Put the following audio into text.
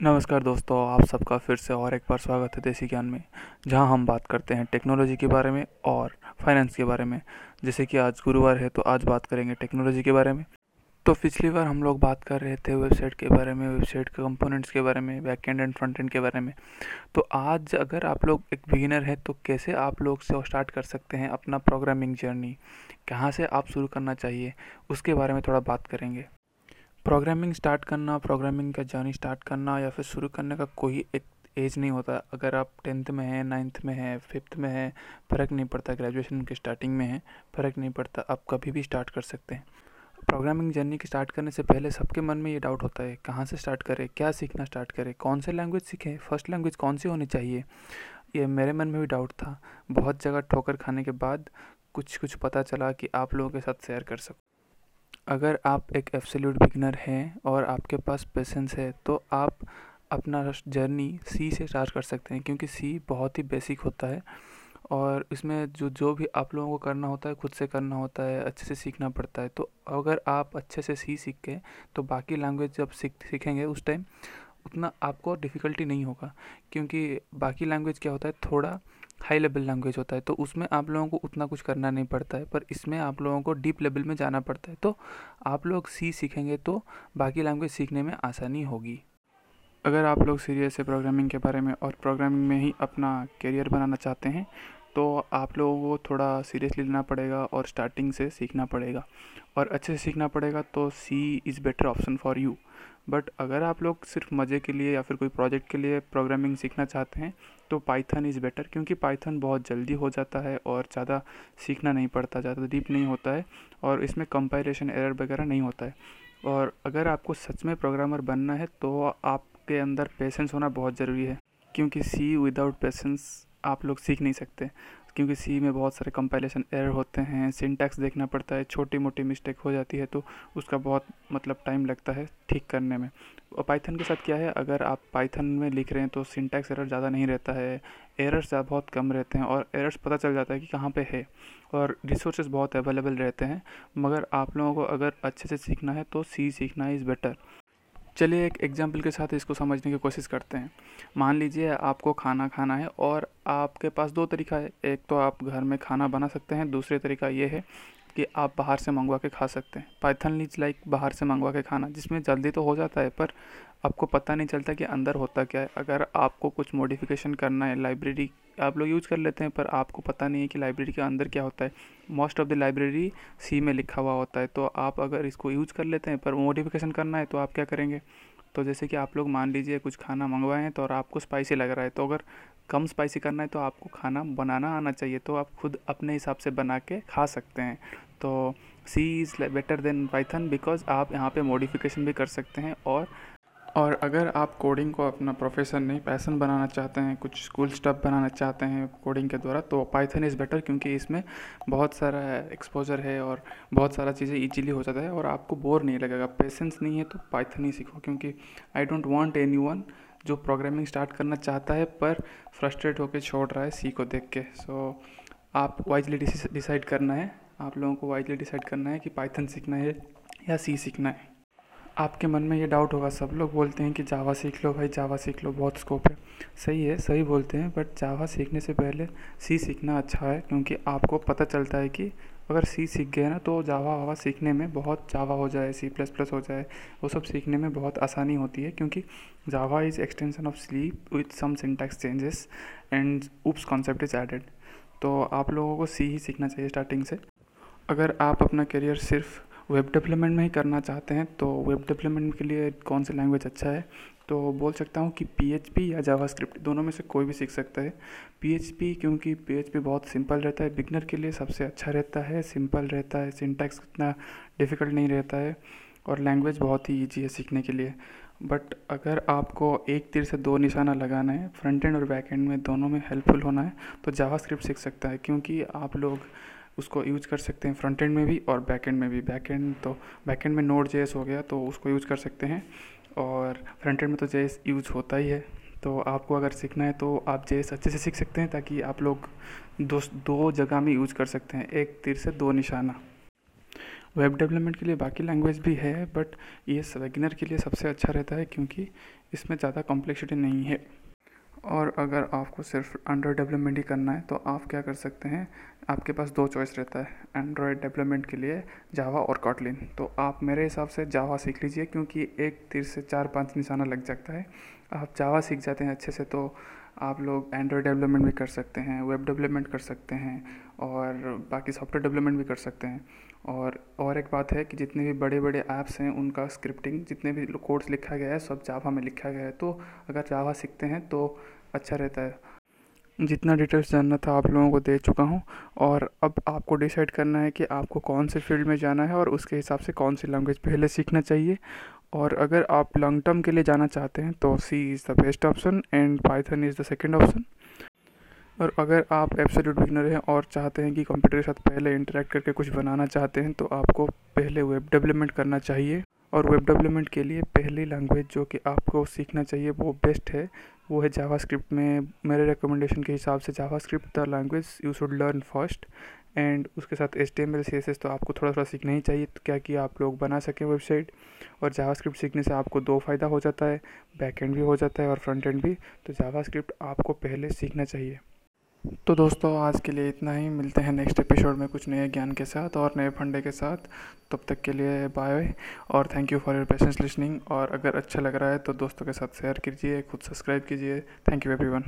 नमस्कार दोस्तों, आप सबका फिर से और एक बार स्वागत है देसी ज्ञान में, जहाँ हम बात करते हैं टेक्नोलॉजी के बारे में और फाइनेंस के बारे में। जैसे कि आज गुरुवार है तो आज बात करेंगे टेक्नोलॉजी के बारे में। तो पिछली बार हम लोग बात कर रहे थे वेबसाइट के बारे में, वेबसाइट के कंपोनेंट्स के बारे में back end end front end के बारे में। तो आज अगर आप लोग एक बिगिनर हैं तो कैसे आप लोग से स्टार्ट कर सकते हैं अपना प्रोग्रामिंग जर्नी कहाँ से आप शुरू करना चाहिए? उसके बारे में थोड़ा बात करेंगे। प्रोग्रामिंग स्टार्ट करना प्रोग्रामिंग का जर्नी स्टार्ट करना या फिर शुरू करने का कोई एक एज नहीं होता। अगर आप टेंथ में हैं नाइन्थ में हैं फिफ्थ में हैं, फ़र्क नहीं पड़ता। ग्रेजुएशन के स्टार्टिंग में है, फ़र्क नहीं पड़ता। आप कभी भी स्टार्ट कर सकते हैं। प्रोग्रामिंग जर्नी की स्टार्ट करने से पहले सबके मन में ये डाउट होता है, कहाँ से स्टार्ट करें, क्या सीखना स्टार्ट करें, कौन से लैंग्वेज सीखें फ़र्स्ट लैंग्वेज कौन सी होनी चाहिए? ये मेरे मन में भी डाउट था। बहुत जगह ठोकर खाने के बाद कुछ कुछ पता चला कि आप लोगों के साथ शेयर कर सकूँ अगर आप एक एब्सोल्यूट बिगनर हैं और आपके पास पेशेंस है तो आप अपना जर्नी सी से स्टार्ट कर सकते हैं, क्योंकि सी बहुत ही बेसिक होता है। और इसमें जो जो भी आप लोगों को करना होता है, खुद से करना होता है, अच्छे से सीखना पड़ता है। तो अगर आप अच्छे से सी सीख के तो बाकी लैंग्वेज जब सीख, सीखेंगे उस टाइम उतना आपको डिफ़िकल्टी नहीं होगा। क्योंकि बाकी लैंग्वेज क्या होता है, थोड़ा हाई लेवल लैंग्वेज होता है तो उसमें आप लोगों को उतना कुछ करना नहीं पड़ता है, पर इसमें आप लोगों को डीप लेवल में जाना पड़ता है। तो आप लोग सी सीखेंगे तो बाकी लैंग्वेज सीखने में आसानी होगी। अगर आप लोग सीरियस है प्रोग्रामिंग के बारे में और प्रोग्रामिंग में ही अपना करियर बनाना चाहते हैं तो आप लोगों को थोड़ा सीरियसली लेना पड़ेगा और स्टार्टिंग से सीखना पड़ेगा। और अच्छे से सीखना पड़ेगा तो C is better option for you but अगर आप लोग सिर्फ़ मज़े के लिए या फिर कोई प्रोजेक्ट के लिए प्रोग्रामिंग सीखना चाहते हैं तो पाइथन इज़ बेटर क्योंकि पाइथन बहुत जल्दी हो जाता है और ज़्यादा सीखना नहीं पड़ता, ज़्यादा डीप नहीं होता है और इसमें कंपाइलेशन एरर वगैरह नहीं होता है। और अगर आपको सच में प्रोग्रामर बनना है तो आपके अंदर पेशेंस होना बहुत ज़रूरी है, क्योंकि सी विदाउट पेशेंस आप लोग सीख नहीं सकते। क्योंकि सी में बहुत सारे कंपाइलेशन एरर होते हैं सिंटैक्स देखना पड़ता है छोटी मोटी मिस्टेक हो जाती है तो उसका बहुत मतलब टाइम लगता है ठीक करने में। और पाइथन के साथ क्या है, अगर आप पाइथन में लिख रहे हैं तो सिंटैक्स एरर ज़्यादा नहीं रहता है एरर्स बहुत कम रहते हैं और एरर्स पता चल जाता है कि कहाँ पे है और रिसोर्सेज बहुत अवेलेबल रहते हैं, मगर आप लोगों को अगर अच्छे से सीखना है तो सी सीखना इज़ बेटर चलिए एक एग्ज़ाम्पल के साथ इसको समझने की कोशिश करते हैं। मान लीजिए आपको खाना खाना है और आपके पास दो तरीका है। एक तो आप घर में खाना बना सकते हैं, दूसरे तरीका ये है कि आप बाहर से मंगवा के खा सकते हैं। पाइथन लीज लाइक बाहर से मंगवा के खाना, जिसमें जल्दी तो हो जाता है, पर आपको पता नहीं चलता कि अंदर होता क्या है। अगर आपको कुछ मॉडिफिकेशन करना है लाइब्रेरी आप लोग यूज़ कर लेते हैं, पर आपको पता नहीं है कि लाइब्रेरी के अंदर क्या होता है। Most of the library C में लिखा हुआ होता है तो आप अगर इसको यूज़ कर लेते हैं, पर मॉडिफिकेशन करना है तो आप क्या करेंगे? तो जैसे कि आप लोग मान लीजिए कुछ खाना मंगवाए तो और आपको स्पाइसी लग रहा है तो अगर कम स्पाइसी करना है तो आपको खाना बनाना आना चाहिए तो आप खुद अपने हिसाब से बना के खा सकते हैं। तो C is better than Python, because आप यहाँ पे मॉडिफिकेशन भी कर सकते हैं, और और अगर आप कोडिंग को अपना प्रोफेशन नहीं पैसन बनाना चाहते हैं कुछ स्कूल स्टफ़ बनाना चाहते हैं कोडिंग के द्वारा तो पाइथन इज़ बेटर क्योंकि इसमें बहुत सारा एक्सपोजर है और बहुत सारा चीज़ें इजीली हो जाता है और आपको बोर नहीं लगेगा। पेशेंस नहीं है तो पाइथन ही सीखो क्योंकि I don't want anyone जो प्रोग्रामिंग स्टार्ट करना चाहता है पर फ्रस्ट्रेट होकर छोड़ रहा है सी को देख के। सो so, आप वाइजली डिसाइड करना है। आप लोगों को वाइजली डिसाइड करना है कि पाइथन सीखना है या सी सीखना है। आपके मन में ये डाउट होगा, सब लोग बोलते हैं कि जावा सीख लो भाई जावा सीख लो, बहुत स्कोप है। सही है, सही बोलते हैं बट जावा सीखने से पहले सी सीखना अच्छा है, क्योंकि आपको पता चलता है कि अगर सी सीख गए ना तो जावा वावा सीखने में बहुत जावा हो जाए सी प्लस प्लस हो जाए, वो सब सीखने में बहुत आसानी होती है, क्योंकि Java is extension of sleep with some syntax changes and oops concept is added तो आप लोगों को सी ही सीखना चाहिए स्टार्टिंग से। अगर आप अपना करियर सिर्फ़ वेब डेवलपमेंट में ही करना चाहते हैं तो वेब डेवलपमेंट के लिए कौन सा लैंग्वेज अच्छा है? तो बोल सकता हूँ कि पीएचपी या जावा स्क्रिप्ट दोनों में से कोई भी सीख सकता है। पीएचपी क्योंकि पीएचपी बहुत सिंपल रहता है बिगनर के लिए सबसे अच्छा रहता है सिंपल रहता है सिंटैक्स इतना डिफ़िकल्ट नहीं रहता है, और लैंग्वेज बहुत ही ईजी है सीखने के लिए। बट अगर आपको एक तीर से दो निशाना लगाना है फ्रंट एंड और बैक एंड में दोनों में हेल्पफुल होना है तो जावा स्क्रिप्ट सीख सकता है, क्योंकि आप लोग उसको यूज़ कर सकते हैं फ्रंट एंड में भी और बैक एंड में भी। बैक एंड तो बैक एंड में नोट जेएस हो गया तो उसको यूज़ कर सकते हैं और फ्रंट एंड में तो जेएस यूज़ होता ही है। तो आपको अगर सीखना है तो आप जेएस अच्छे से सीख सकते हैं ताकि आप लोग दो दो जगह में यूज़ कर सकते हैं, एक तीर से दो निशाना। वेब डेवलपमेंट के लिए बाकी लैंग्वेज भी है बट ये बिगिनर के लिए सबसे अच्छा रहता है क्योंकि इसमें ज़्यादा कॉम्प्लेक्सिटी नहीं है। और अगर आपको सिर्फ़ एंड्रॉयड डेवलपमेंट ही करना है तो आप क्या कर सकते हैं? आपके पास दो चॉइस रहता है एंड्रॉयड डेवलपमेंट के लिए जावा और कॉटलिन तो आप मेरे हिसाब से जावा सीख लीजिए, क्योंकि एक तीर से चार पाँच निशाना लग जाता है। आप जावा सीख जाते हैं अच्छे से तो आप लोग एंड्रॉयड डेवलपमेंट भी कर सकते हैं वेब डेवलपमेंट कर सकते हैं और बाकी सॉफ्टवेयर डेवलपमेंट भी कर सकते हैं। और और एक बात है कि जितने भी बड़े बड़े ऐप्स हैं, उनका स्क्रिप्टिंग जितने भी कोड्स लिखा गया है, सब जावा में लिखा गया है। तो अगर जावा सीखते हैं तो अच्छा रहता है। जितना डिटेल्स जानना था आप लोगों को दे चुका हूँ। और अब आपको डिसाइड करना है कि आपको कौन से फ़ील्ड में जाना है और उसके हिसाब से कौन सी लैंग्वेज पहले सीखना चाहिए। और अगर आप लॉन्ग टर्म के लिए जाना चाहते हैं तो C is the best option and Python is the second option और अगर आप एब्सोल्यूट बिगनर हैं और चाहते हैं कि कंप्यूटर के साथ पहले इंटरेक्ट करके कुछ बनाना चाहते हैं तो आपको पहले वेब डेवलपमेंट करना चाहिए। और वेब डेवलपमेंट के लिए पहली लैंग्वेज जो कि आपको सीखना चाहिए, वो बेस्ट है, वो है जावा स्क्रिप्ट में मेरे रिकमेंडेशन के हिसाब से JavaScript the language you should learn first and उसके साथ H T M L C S S तो आपको थोड़ा थोड़ा सीखना ही चाहिए क्या कि आप लोग बना सकें वेबसाइट। और जावा स्क्रिप्ट सीखने से आपको दो फ़ायदा हो जाता है बैक एंड भी हो जाता है और फ्रंट एंड भी। तो जावा स्क्रिप्ट आपको पहले सीखना चाहिए। तो दोस्तों, आज के लिए इतना ही। मिलते हैं नेक्स्ट एपिसोड में कुछ नए ज्ञान के साथ और नए फंडे के साथ। तब तक के लिए बाय और thank you for your patience listening और अगर अच्छा लग रहा है तो दोस्तों के साथ शेयर कीजिए, खुद सब्सक्राइब कीजिए। Thank you everyone